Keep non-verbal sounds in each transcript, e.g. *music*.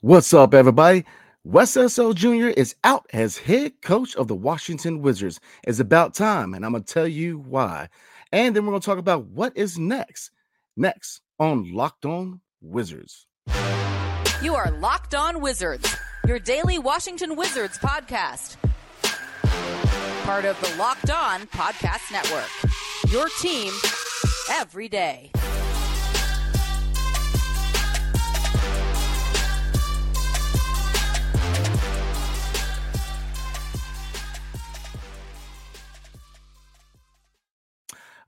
What's up, everybody? Wes Unseld Jr. is out as head coach of the Washington Wizards. It's about time, and I'm going to tell you why. And then we're going to talk about what is next. Next on Locked On Wizards. You are Locked On Wizards, your daily Washington Wizards podcast. Part of the Locked On Podcast Network. Your team every day.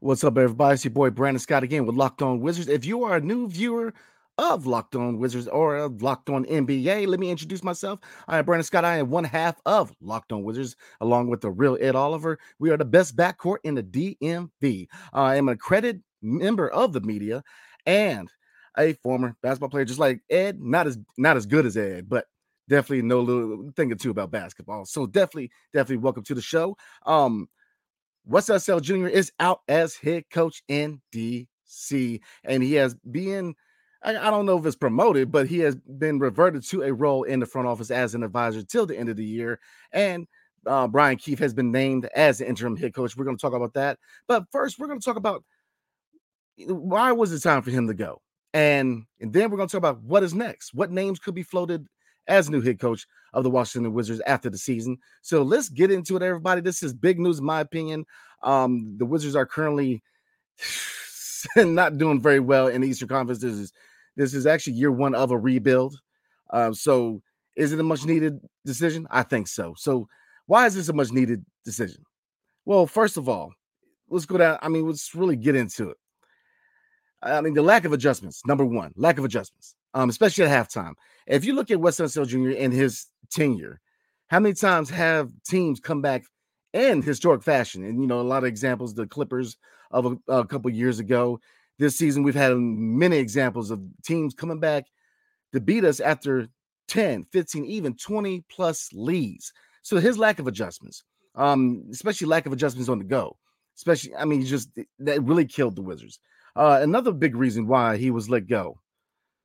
What's up, everybody? It's your boy Brandon Scott again with Locked On Wizards. If you are a new viewer of Locked On Wizards or of Locked On NBA, let me introduce myself. I am Brandon Scott. I am one half of Locked On Wizards, along with the real Ed Oliver. We are the best backcourt in the DMV. I am an accredited member of the media and a former basketball player, just like Ed. Not as not as good as Ed, but definitely know a little thing or two about basketball. So definitely, definitely welcome to the show. Um, Wes Unseld Jr. is out as head coach in DC, and he has been. I, I don't know if it's promoted, but he has been reverted to a role in the front office as an advisor till the end of the year. And uh, Brian Keefe has been named as the interim head coach. We're going to talk about that. But first, we're going to talk about why was it time for him to go? And, and then we're going to talk about what is next. What names could be floated as new head coach of the Washington Wizards after the season. So let's get into it, everybody. This is big news, in my opinion. Um, the Wizards are currently *sighs* not doing very well in the Eastern Conference. This is this is actually year one of a rebuild. Uh, so is it a much needed decision? I think so. So why is this a much needed decision? Well, first of all, let's go down. I mean, let's really get into it. I mean, the lack of adjustments, number one, lack of adjustments, um, especially at halftime. If you look at Weston Unseld Jr. and his tenure, how many times have teams come back in historic fashion? And, you know, a lot of examples, the Clippers of a, a couple years ago. This season, we've had many examples of teams coming back to beat us after 10, 15, even 20 plus leads. So his lack of adjustments, um, especially lack of adjustments on the go, especially, I mean, just that really killed the Wizards. Uh, another big reason why he was let go.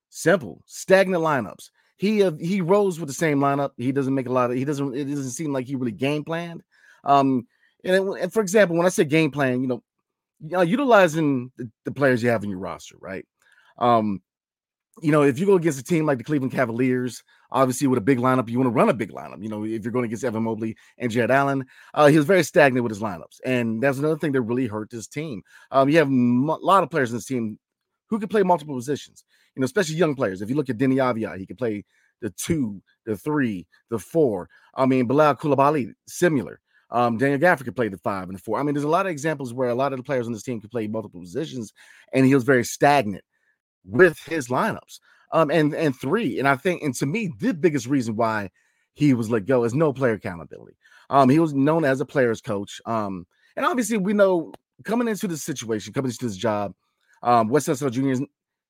Simple, stagnant lineups. He uh, he rose with the same lineup. He doesn't make a lot of. He doesn't. It doesn't seem like he really game planned. Um, and, it, and for example, when I say game plan, you know, you know utilizing the, the, players you have in your roster, right? Um, you know, if you go against a team like the Cleveland Cavaliers, obviously with a big lineup, you want to run a big lineup. You know, if you're going against Evan Mobley and Jarrett Allen, uh, he was very stagnant with his lineups, and that's another thing that really hurt this team. Um, you have a lot of players in this team who can play multiple positions. You know, especially young players. If you look at Deni Avdija, he can play the two, the three, the four. I mean, Bilal Coulibaly, similar. Um, Daniel Gafford could play the five and the four. I mean, there's a lot of examples where a lot of the players on this team could play multiple positions, and he was very stagnant with his lineups. Um, and and three, and I think, and to me, the biggest reason why he was let go is no player accountability. Um, he was known as a player's coach. Um, and obviously, we know coming into this situation, coming into this job, um, Wes Unseld Jr.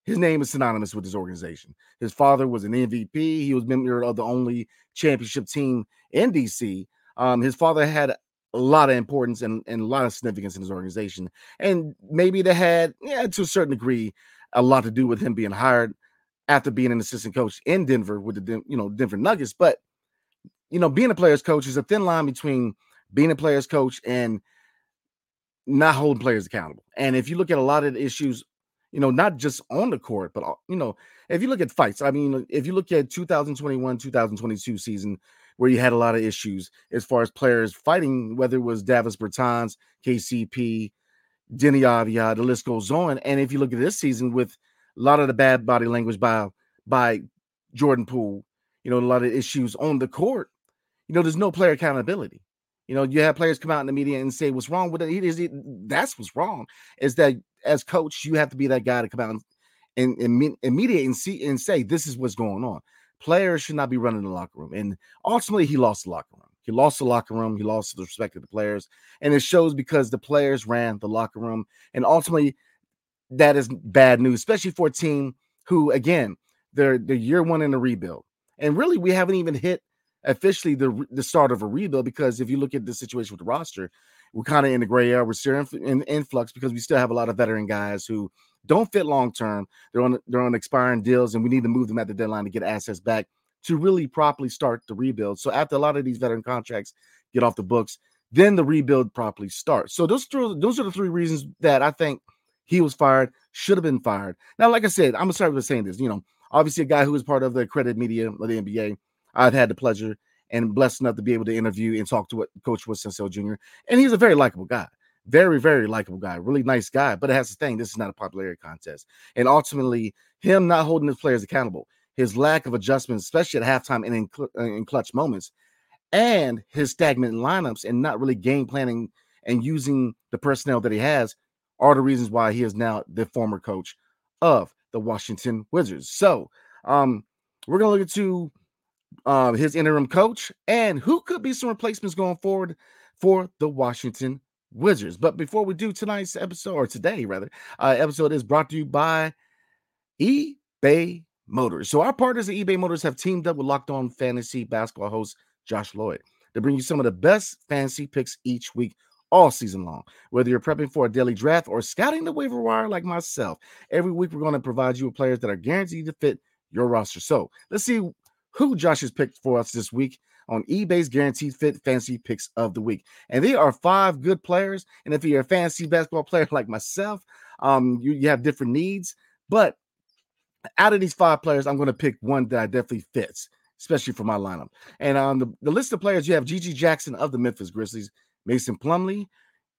his name is synonymous with this organization. His father was an MVP. He was member of the only championship team in DC. Um, his father had a lot of importance and, and a lot of significance in his organization. And maybe they had, yeah, to a certain degree, a lot to do with him being hired after being an assistant coach in Denver with the you know Denver Nuggets. But you know, being a player's coach is a thin line between being a player's coach and not holding players accountable. And if you look at a lot of the issues, you know, not just on the court, but uh, you know, if you look at fights, I mean, if you look at 2021, 2022 season, where you had a lot of issues as far as players fighting, whether it was Davis Bertans, KCP, Deni Avdija, the list goes on. And if you look at this season with a lot of the bad body language by by Jordan Poole, you know, a lot of issues on the court, you know, there's no player accountability. You know, you have players come out in the media and say what's wrong with it. Is it that's what's wrong. Is that as coach, you have to be that guy to come out and and, and, mediate and see and say this is what's going on. Players should not be running the locker room. And ultimately, he lost the locker room. He lost the locker room. He lost the respect of the players. And it shows because the players ran the locker room. And ultimately, that is bad news, especially for a team who, again, they're the year one in the rebuild. And really, we haven't even hit officially the the start of a rebuild because if you look at the situation with the roster, we're kind of in the gray area. We're still in, in influx because we still have a lot of veteran guys who don't fit long term. They're on they're on expiring deals, and we need to move them at the deadline to get assets back to really properly start the rebuild. So after a lot of these veteran contracts get off the books, then the rebuild properly starts. So those those are the three reasons that I think he was fired, should have been fired. Now, like I said, I'm gonna start with saying this. You know, obviously a guy who was part of the accredited media of the NBA. I've had the pleasure and blessed enough to be able to interview and talk to what Coach Wes Unseld Jr. And he's a very likable guy. Very, very likable guy, really nice guy. But it has to thing, this is not a popularity contest. And ultimately, him not holding his players accountable, his lack of adjustment, especially at halftime and in, uh, in clutch moments, and his stagnant lineups and not really game planning and using the personnel that he has are the reasons why he is now the former coach of the Washington Wizards. So um, we're gonna look into uh, his interim coach and who could be some replacements going forward for the Washington Wizards. But before we do tonight's episode, or today rather, uh, episode is brought to you by eBay Motors. So our partners at eBay Motors have teamed up with Locked On Fantasy Basketball host Josh Lloyd to bring you some of the best fantasy picks each week all season long. Whether you're prepping for a daily draft or scouting the waiver wire like myself, every week we're going to provide you with players that are guaranteed to fit your roster. So let's see who Josh has picked for us this week on eBay's Guaranteed Fit Fantasy Picks of the Week. And they are five good players. And if you're a fantasy basketball *laughs* player like myself, um, you, you have different needs. But out of these five players, I'm going to pick one that definitely fits, especially for my lineup. And on the, the list of players, you have GG Jackson of the Memphis Grizzlies, Mason Plumlee,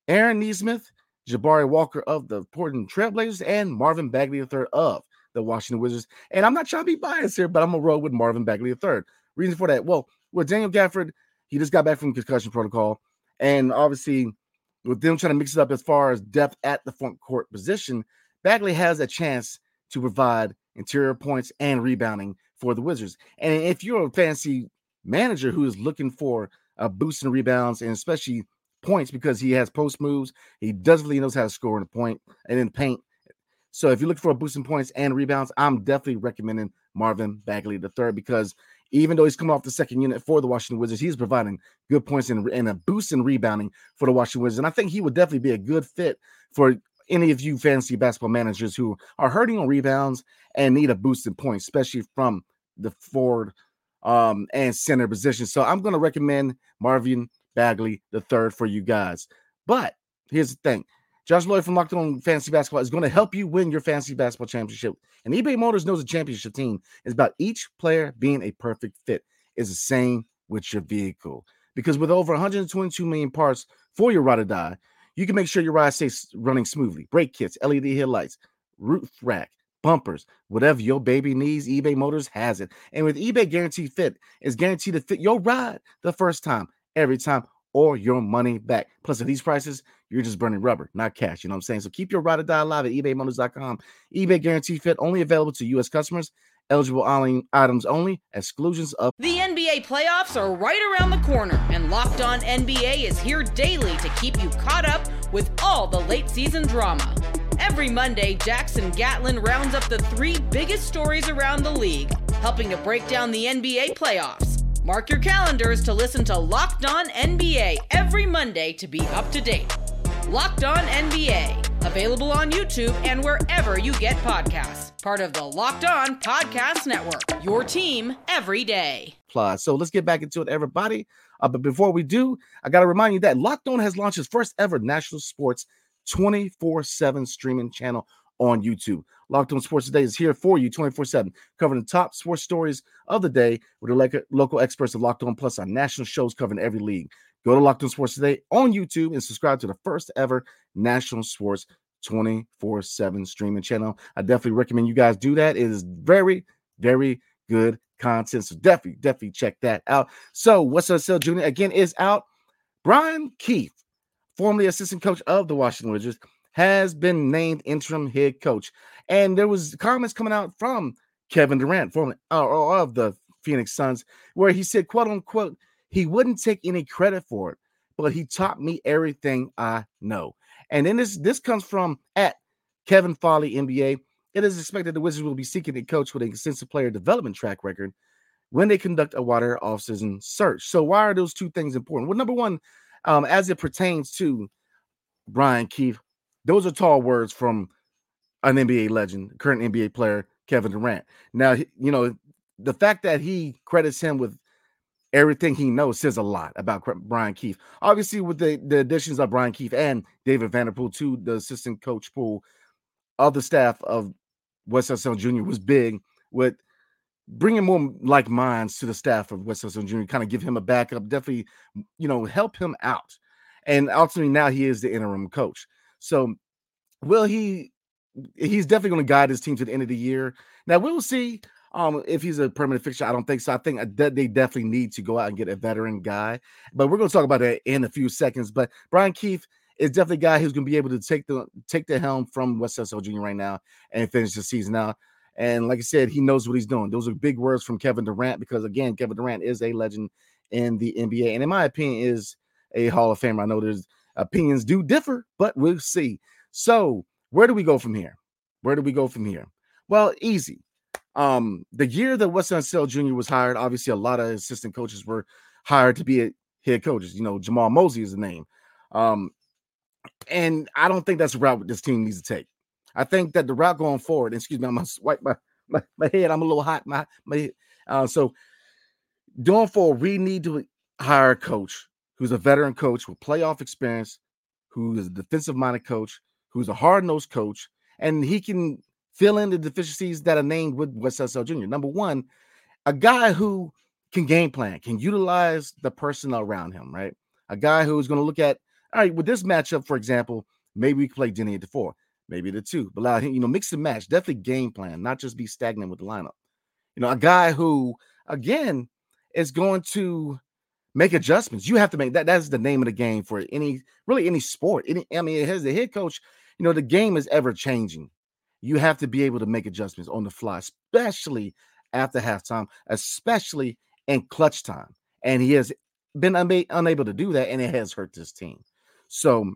Aaron Nesmith, Jabari Walker of the Portland Trailblazers, and Marvin Bagley III of the Washington Wizards. And I'm not trying to be biased here, but I'm gonna roll with Marvin Bagley III. Reason for that? Well, with Daniel Gafford, he just got back from concussion protocol, and obviously with them trying to mix it up as far as depth at the front court position, Bagley has a chance to provide interior points and rebounding for the Wizards. And if you're a fancy manager who is looking for a boost in rebounds and especially points because he has post moves, he definitely knows how to score in the point and in the paint. So if you're looking for a boost in points and rebounds, I'm definitely recommending Marvin Bagley the third because even though he's coming off the second unit for the Washington Wizards, he's providing good points and, and a boost in rebounding for the Washington Wizards. And I think he would definitely be a good fit for any of you fantasy basketball managers who are hurting on rebounds and need a boost in points, especially from the forward um, and center position. So I'm going to recommend Marvin Bagley the third for you guys. But here's the thing. Josh Lloyd from Locked On Fantasy Basketball is going to help you win your fantasy basketball championship. And eBay Motors knows a championship team is about each player being a perfect fit. Is the same with your vehicle. Because with over 122 million parts for your ride or die, you can make sure your ride stays running smoothly. Brake kits, LED headlights, roof rack, bumpers, whatever your baby needs, eBay Motors has it. And with eBay Guaranteed Fit, it's guaranteed to fit your ride the first time, every time, or your money back. Plus, at these prices, you're just burning rubber, not cash. You know what I'm saying? So keep your ride or die alive at ebaymotors.com. eBay Guaranteed Fit only available to U.S. customers. Eligible items only. Exclusions up. The NBA playoffs are right around the corner, and Locked On NBA is here daily to keep you caught up with all the late season drama. Every Monday, Jackson Gatlin rounds up the three biggest stories around the league, helping to break down the NBA playoffs. Mark your calendars to listen to Locked On NBA every Monday to be up to date. Locked On NBA, available on YouTube and wherever you get podcasts. Part of the Locked On Podcast Network. Your team every day. Plus, so let's get back into it, everybody. Uh, but before we do, I got to remind you that Locked On has launched its first ever national sports 24 7 streaming channel on YouTube. Locked On Sports Today is here for you 24 7, covering the top sports stories of the day with the local experts of Locked On Plus on national shows covering every league. Go to Locked On Sports Today on YouTube and subscribe to the first ever national sports 24 7 streaming channel. I definitely recommend you guys do that. It is very, very good content. So definitely, definitely check that out. So, Wes Unseld Jr. again is out. Brian Keefe, formerly assistant coach of the Washington Wizards, has been named interim head coach. And there was comments coming out from Kevin Durant, former uh, of the Phoenix Suns, where he said, quote unquote, he wouldn't take any credit for it, but he taught me everything I know. And then this this comes from at Kevin Foley, NBA. It is expected the Wizards will be seeking a coach with an extensive player development track record when they conduct a wider offseason search. So why are those two things important? Well, number one, um, as it pertains to Brian Keefe, those are tall words from an NBA legend, current NBA player, Kevin Durant. Now, you know, the fact that he credits him with everything he knows says a lot about Brian Keefe. Obviously, with the, the additions of Brian Keefe and David Vanterpool to the assistant coach pool of the staff of Wes Unseld Jr. was big with bringing more like minds to the staff of Wes Unseld Jr. Kind of give him a backup, definitely, you know, help him out. And ultimately, now he is the interim coach. So, will he? He's definitely going to guide his team to the end of the year. Now we'll see um, if he's a permanent fixture, I don't think so. I think uh, that they definitely need to go out and get a veteran guy. But we're going to talk about that in a few seconds. But Brian Keefe is definitely a guy who's going to be able to take the take the helm from Wes Unseld Jr. right now and finish the season out. And like I said, he knows what he's doing. Those are big words from Kevin Durant because again, Kevin Durant is a legend in the NBA, and in my opinion, is a Hall of Famer. I know there's opinions do differ, but we'll see. So where do we go from here? Where do we go from here? Well, easy. Um, the year that Wes Unseld Jr. was hired, obviously a lot of assistant coaches were hired to be head coaches. You know, Jamahl Mosley is the name. Um, and I don't think that's the route this team needs to take. I think that the route going forward, excuse me, I'm gonna *laughs* wipe my, my, my head. I'm a little hot. My my uh, so going forward, we need to hire a coach who's a veteran coach with playoff experience, who is a defensive minded coach, who's a hard nosed coach, and he can fill in the deficiencies that are named with Wes Unseld Jr. Number one, a guy who can game plan, can utilize the personnel around him, right? A guy who's going to look at, all right, with this matchup, for example, maybe we can play Deni at the four, maybe the two, but allow him, you know, mix and match, definitely game plan, not just be stagnant with the lineup. You know, a guy who, again, is going to make adjustments. You have to make that. That's the name of the game for any, really any sport. Any, I mean, as the head coach, you know, the game is ever changing you have to be able to make adjustments on the fly, especially after halftime, especially in clutch time. And he has been unable to do that, and it has hurt this team. So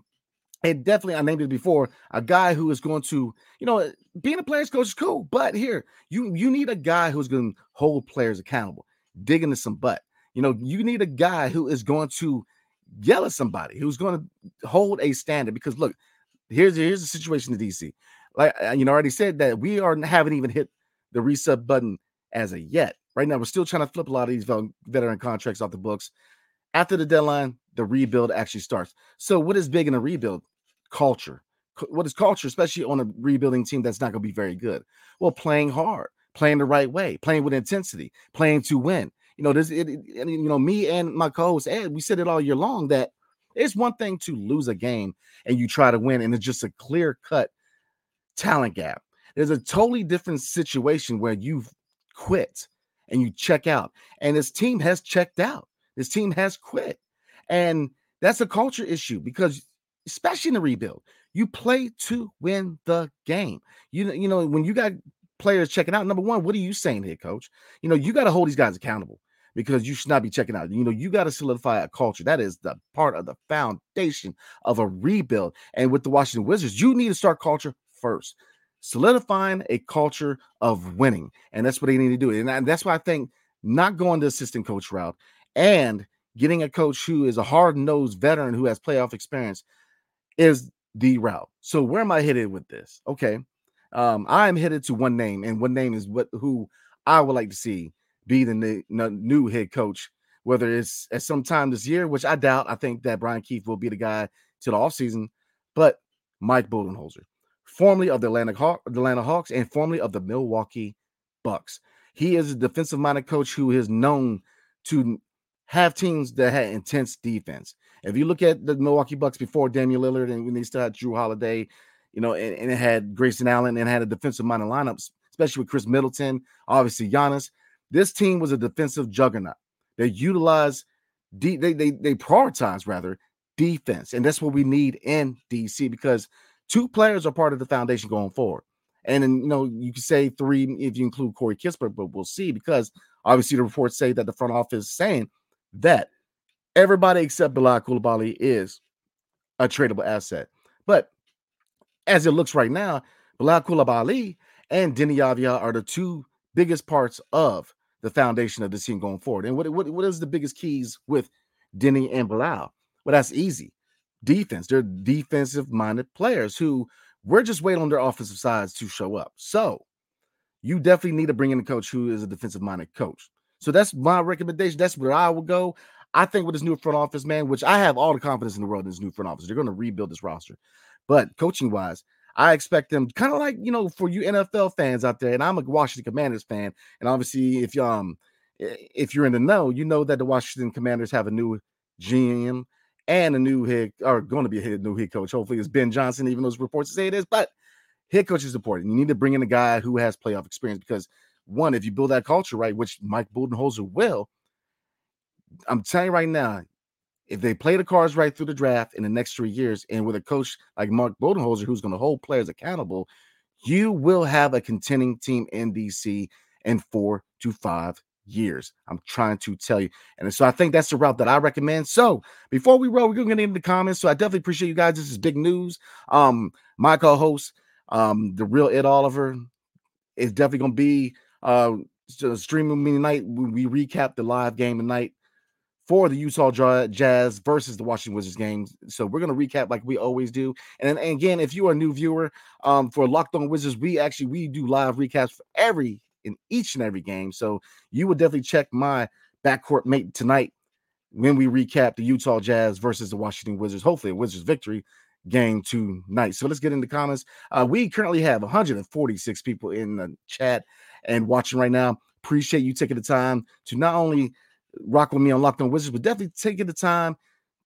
it definitely, I named it before, a guy who is going to, you know, being a player's coach is cool, but here you you need a guy who's going to hold players accountable, dig into some butt. You know, you need a guy who is going to yell at somebody, who's going to hold a standard. Because look, here's here's the situation in DC like you know, I already said that we are haven't even hit the reset button as of yet. Right now, we're still trying to flip a lot of these veteran contracts off the books. After the deadline, the rebuild actually starts. So, what is big in a rebuild? Culture. What is culture, especially on a rebuilding team that's not going to be very good? Well, playing hard, playing the right way, playing with intensity, playing to win. You know, there's it, it, you know, me and my co-host Ed, we said it all year long that it's one thing to lose a game and you try to win, and it's just a clear cut talent gap. There's a totally different situation where you've quit and you check out. And this team has checked out. This team has quit. And that's a culture issue because especially in the rebuild, you play to win the game. You, you know, when you got players checking out, number one, what are you saying here, coach? You know, you got to hold these guys accountable because you should not be checking out. You know, you got to solidify a culture. That is the part of the foundation of a rebuild. And with the Washington Wizards, you need to start culture first, solidifying a culture of winning. And that's what they need to do. And that's why I think not going the assistant coach route and getting a coach who is a hard nosed veteran who has playoff experience is the route. So where am I headed with this? Okay. Um, I am headed to one name, and one name is what who I would like to see be the new, head coach, whether it's at some time this year, which I doubt. I think that Brian Keefe will be the guy to the offseason, but Mike Budenholzer formerly of the Atlanta, Haw- Atlanta Hawks and formerly of the Milwaukee Bucks. He is a defensive minded coach who is known to have teams that had intense defense. If you look at the Milwaukee Bucks before Damian Lillard and when they still had Jrue Holiday, you know, and, and it had Grayson Allen and had a defensive minded lineups, especially with Khris Middleton, obviously Giannis. This team was a defensive juggernaut. They utilized, de- they, they, they prioritize rather defense. And that's what we need in DC because Two players are part of the foundation going forward. And then, you know, you could say three if you include Corey Kispert, but we'll see because obviously the reports say that the front office is saying that everybody except Bilal Coulibaly is a tradable asset. But as it looks right now, Bilal Coulibaly and Deni Avdija are the two biggest parts of the foundation of the team going forward. And what, what, what is the biggest keys with Deni and Bilal? Well, that's easy. Defense. They're defensive minded players who we're just waiting on their offensive sides to show up. So you definitely need to bring in a coach who is a defensive minded coach. So that's my recommendation. That's where I would go. I think with this new front office, man, which I have all the confidence in the world in this new front office, they're going to rebuild this roster. But coaching wise, I expect them kind of like you know for you NFL fans out there, and I'm a Washington Commanders fan, and obviously if you um if you're in the know, you know that the Washington Commanders have a new GM and a new head or going to be a new head coach. Hopefully, it's Ben Johnson, even those reports say it is. But head coach is important. You need to bring in a guy who has playoff experience because one, if you build that culture right, which Mike Budenholzer will, I'm telling you right now, if they play the cards right through the draft in the next three years, and with a coach like Mark Budenholzer who's going to hold players accountable, you will have a contending team in DC in four to five years. I'm trying to tell you. And so I think that's the route that I recommend. So before we roll, we're gonna get into the comments. So I definitely appreciate you guys. This is big news. Um, my co-host, um, the real Ed Oliver, is definitely gonna be uh streaming me tonight. We, we recap the live game tonight for the Utah Jazz versus the Washington Wizards game. So we're going to recap like we always do. And, again, if you are a new viewer um, for Locked On Wizards, we actually we do live recaps for every in each and every game. So you would definitely check my backcourt mate tonight when we recap the Utah Jazz versus the Washington Wizards. Hopefully, a Wizards victory game tonight. So let's get into comments. Uh, we currently have 146 people in the chat and watching right now. Appreciate you taking the time to not only rock with me on Locked On Wizards, but definitely taking the time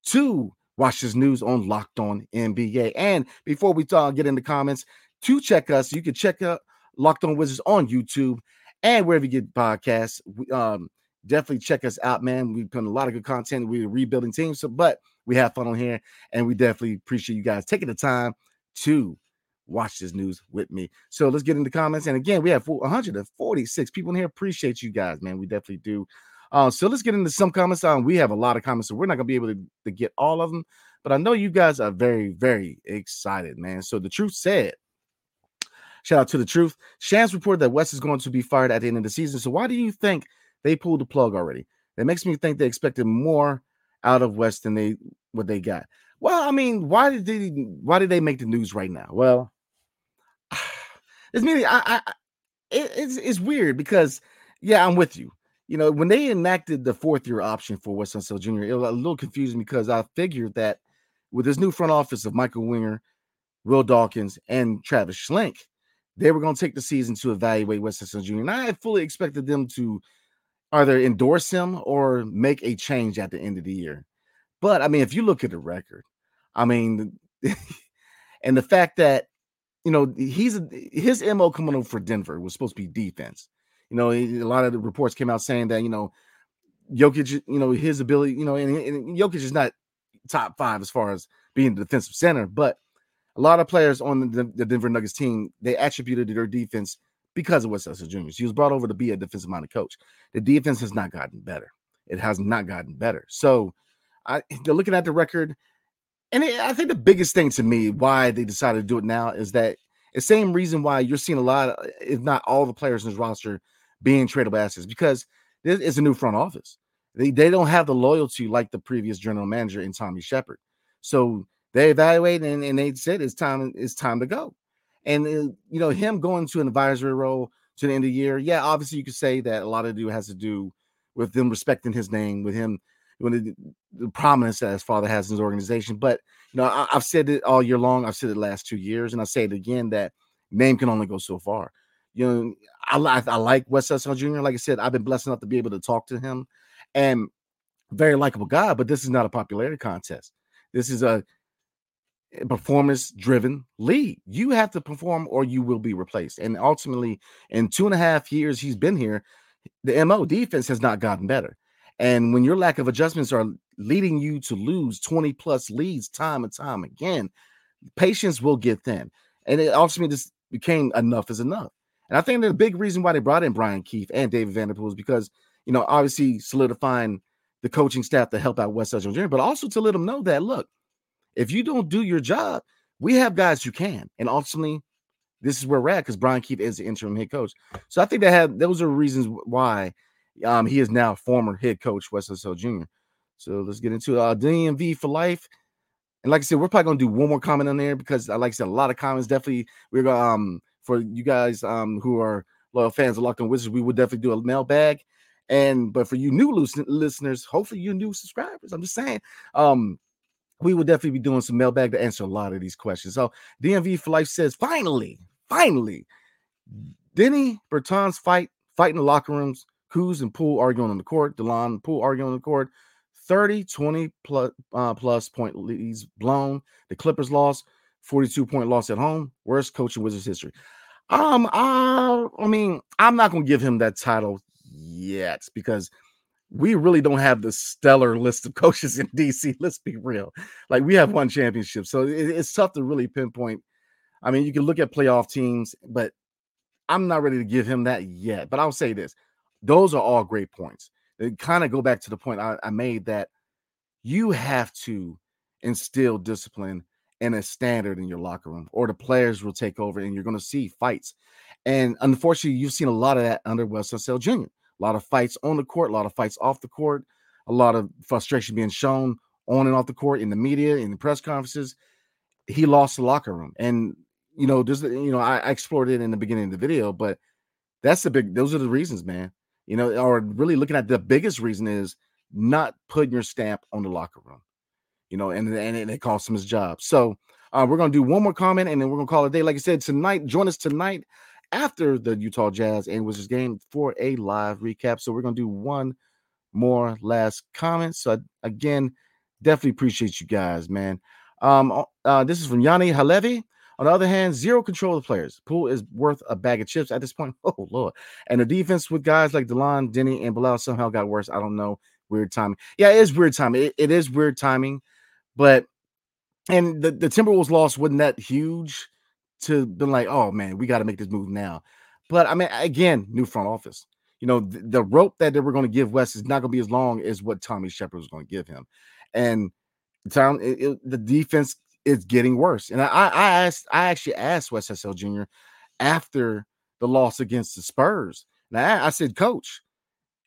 to watch this news on Locked On NBA. And before we talk, get in the comments, to check us, you can check out Locked On Wizards on YouTube and wherever you get podcasts. Um, definitely check us out, man. We've done a lot of good content. We're rebuilding teams, so but we have fun on here, and we definitely appreciate you guys taking the time to watch this news with me. So let's get into the comments. And again, we have 146 people in here. Appreciate you guys, man. We definitely do. Uh, so let's get into some comments. Um, we have a lot of comments, so we're not gonna be able to, to get all of them, but I know you guys are very, very excited, man. So the truth said, shout out to the truth. Shams reported that Wes is going to be fired at the end of the season. So why do you think they pulled the plug already? That makes me think they expected more out of Wes than they what they got. Well, I mean, why did they why did they make the news right now? Well, *sighs* it's meaning I, I it, it's it's weird because yeah, I'm with you you know, when they enacted the fourth year option for Wes Unseld Jr., it was a little confusing because I figured that with this new front office of Michael Winger, Will Dawkins, and Travis Schlenk, they were going to take the season to evaluate Wes Unseld Jr. And I fully expected them to either endorse him or make a change at the end of the year. But I mean, if you look at the record, I mean, *laughs* and the fact that you know he's his mo coming over for Denver was supposed to be defense. You know, a lot of the reports came out saying that you know Jokic, you know, his ability, you know, and, and Jokic is not top five as far as being the defensive center, but a lot of players on the, the Denver Nuggets team they attributed their defense because of Wes Unseld Jr. He was brought over to be a defensive minded coach. The defense has not gotten better. It has not gotten better. So I, they're looking at the record, and it, I think the biggest thing to me why they decided to do it now is that the same reason why you're seeing a lot, of, if not all, the players in this roster being tradable assets because this is a new front office. They, they don't have the loyalty like the previous general manager in Tommy Sheppard. So they evaluated and, and, they said it's time it's time to go. And uh, you know him going to an advisory role to the end of the year. Yeah, obviously you could say that a lot of it has to do with them respecting his name, with him when the, the, prominence that his father has in his organization. But you know I, I've said it all year long. I've said it last two years, and I say it again that name can only go so far. You know, I, like I like Wes Unseld Jr. Like I said, I've been blessed enough to be able to talk to him, and very likable guy. But this is not a popularity contest. This is a eh, performance driven league. You have to perform or you will be replaced. And ultimately, in two and a half years he's been here, the MO defense has not gotten better. And when your lack of adjustments are leading you to lose 20 plus leads time and time again, patience will get thin. And it ultimately, this became enough is enough. And I think the big reason why they brought in Brian Keefe and David Vanterpool is because, you know, obviously solidifying the coaching staff to help out Wes Unseld Jr., but also to let them know that, look, if you don't do your job, we have guys who can. And ultimately, this is where we're at because Brian Keefe is the interim head coach. So I think they have those are reasons why um, he is now former head coach Wes Unseld Jr. So let's get into uh, DMV for life. And like I said, we're probably gonna do one more comment on there because, uh, like I said, a lot of comments. Definitely, we're gonna um for you guys um who are loyal fans of Locked On Wizards, we would definitely do a mailbag. And but for you new listeners, hopefully you new subscribers, I'm just saying, um, we will definitely be doing some mailbag to answer a lot of these questions. So DMV for life says, finally, finally, Denny Bertans fight fight in the locker rooms. Kuz and Poole arguing on the court. Delon Poole arguing on the court. 30, 20 plus, uh, plus point leads blown. The Clippers lost, 42 point loss at home. Worst coaching Wizards history. Um, uh, I mean, I'm not gonna give him that title yet because we really don't have the stellar list of *laughs* coaches in DC. Let's be real. Like we have one championship, so it, it's tough to really pinpoint. I mean, you can look at playoff teams, but I'm not ready to give him that yet. But I'll say this: those are all great points it kind of go back to the point I, I made that you have to instill discipline and a standard in your locker room, or the players will take over and you're going to see fights. And unfortunately, you've seen a lot of that under Wes Unseld Jr. A lot of fights on the court, a lot of fights off the court, a lot of frustration being shown on and off the court in the media, in the press conferences. He lost the locker room. And, you know, just, you know, I, I explored it in the beginning of the video, but that's the big, those are the reasons, man you know, or really looking at the biggest reason is not putting your stamp on the locker room, you know, and and it costs him his job. So uh, we're gonna do one more comment and then we're gonna call it day. Like I said, tonight, join us tonight after the Utah Jazz and Wizards game for a live recap. So we're gonna do one more last comment. So again, definitely appreciate you guys, man. Um, uh, this is from Yanni Halevi. On the other hand, zero control of the players. Poole is worth a bag of chips at this point. *laughs* Oh lord! And the defense with guys like Delon, Deni, and Bilal somehow got worse. I don't know. Weird timing. Yeah, it is weird timing. it, it is weird timing, but and the the Timberwolves loss wasn't that huge to be like, oh man, we got to make this move now. But I mean, again, new front office. You know, the, the rope that they were going to give Wes is not going to be as long as what Tommy Sheppard was going to give him, and Tom, it, it, the defense is getting worse. And I, I asked, I actually asked Wes Unseld Jr. after the loss against the Spurs. Now I, I said, Coach,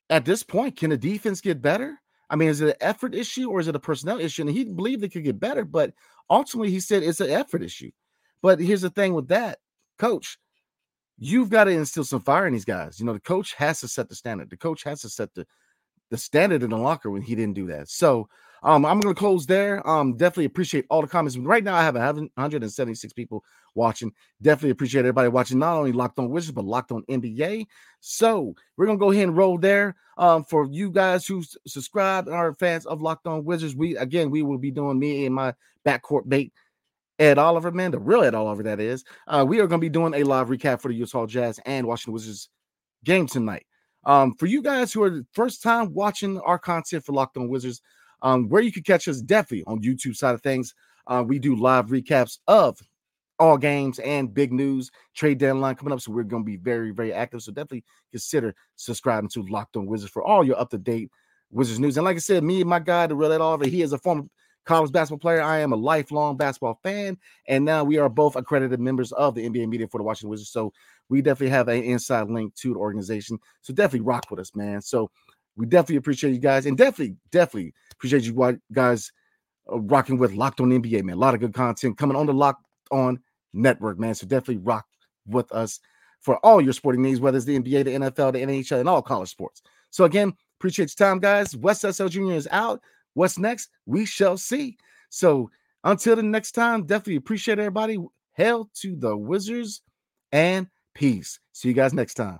at this point, can the defense get better? I mean, is it an effort issue or is it a personnel issue? And he believed it could get better, but ultimately he said it's an effort issue. But here's the thing with that, coach, you've got to instill some fire in these guys. You know, the coach has to set the standard. The coach has to set the the standard in the locker when he didn't do that. So um, I'm to close there. Um, definitely appreciate all the comments. Right now, I have 176 people watching. Definitely appreciate everybody watching, not only Locked On Wizards, but Locked On NBA. So we're to go ahead and roll there. Um, for you guys who subscribe and are fans of Locked On Wizards, we again, we will be doing me and my backcourt bait. Ed Oliver, man, the real Ed Oliver, that is. Uh, we are going to be doing a live recap for the Utah Jazz and Washington Wizards game tonight. Um, for you guys who are the first time watching our content for Locked On Wizards, um, where you can catch us definitely on YouTube side of things. Uh, we do live recaps of all games and big news, trade deadline coming up. So we're going to be very, very active. So definitely consider subscribing to Locked On Wizards for all your up to date Wizards news. And like I said, me and my guy, the real Ed Oliver, he is a former college basketball player. I am a lifelong basketball fan. And now we are both accredited members of the NBA media for the Washington Wizards. So we definitely have an inside link to the organization. So definitely rock with us, man. So we definitely appreciate you guys, and definitely, definitely appreciate you guys uh, rocking with Locked On NBA, man. A lot of good content coming on the Locked On Network, man. So definitely rock with us for all your sporting needs, whether it's the NBA, the NFL, the NHL, and all college sports. So again, appreciate your time, guys. Wes Unseld Jr. is out. What's next? We shall see. So until the next time, definitely appreciate everybody. Hail to the Wizards and peace. See you guys next time.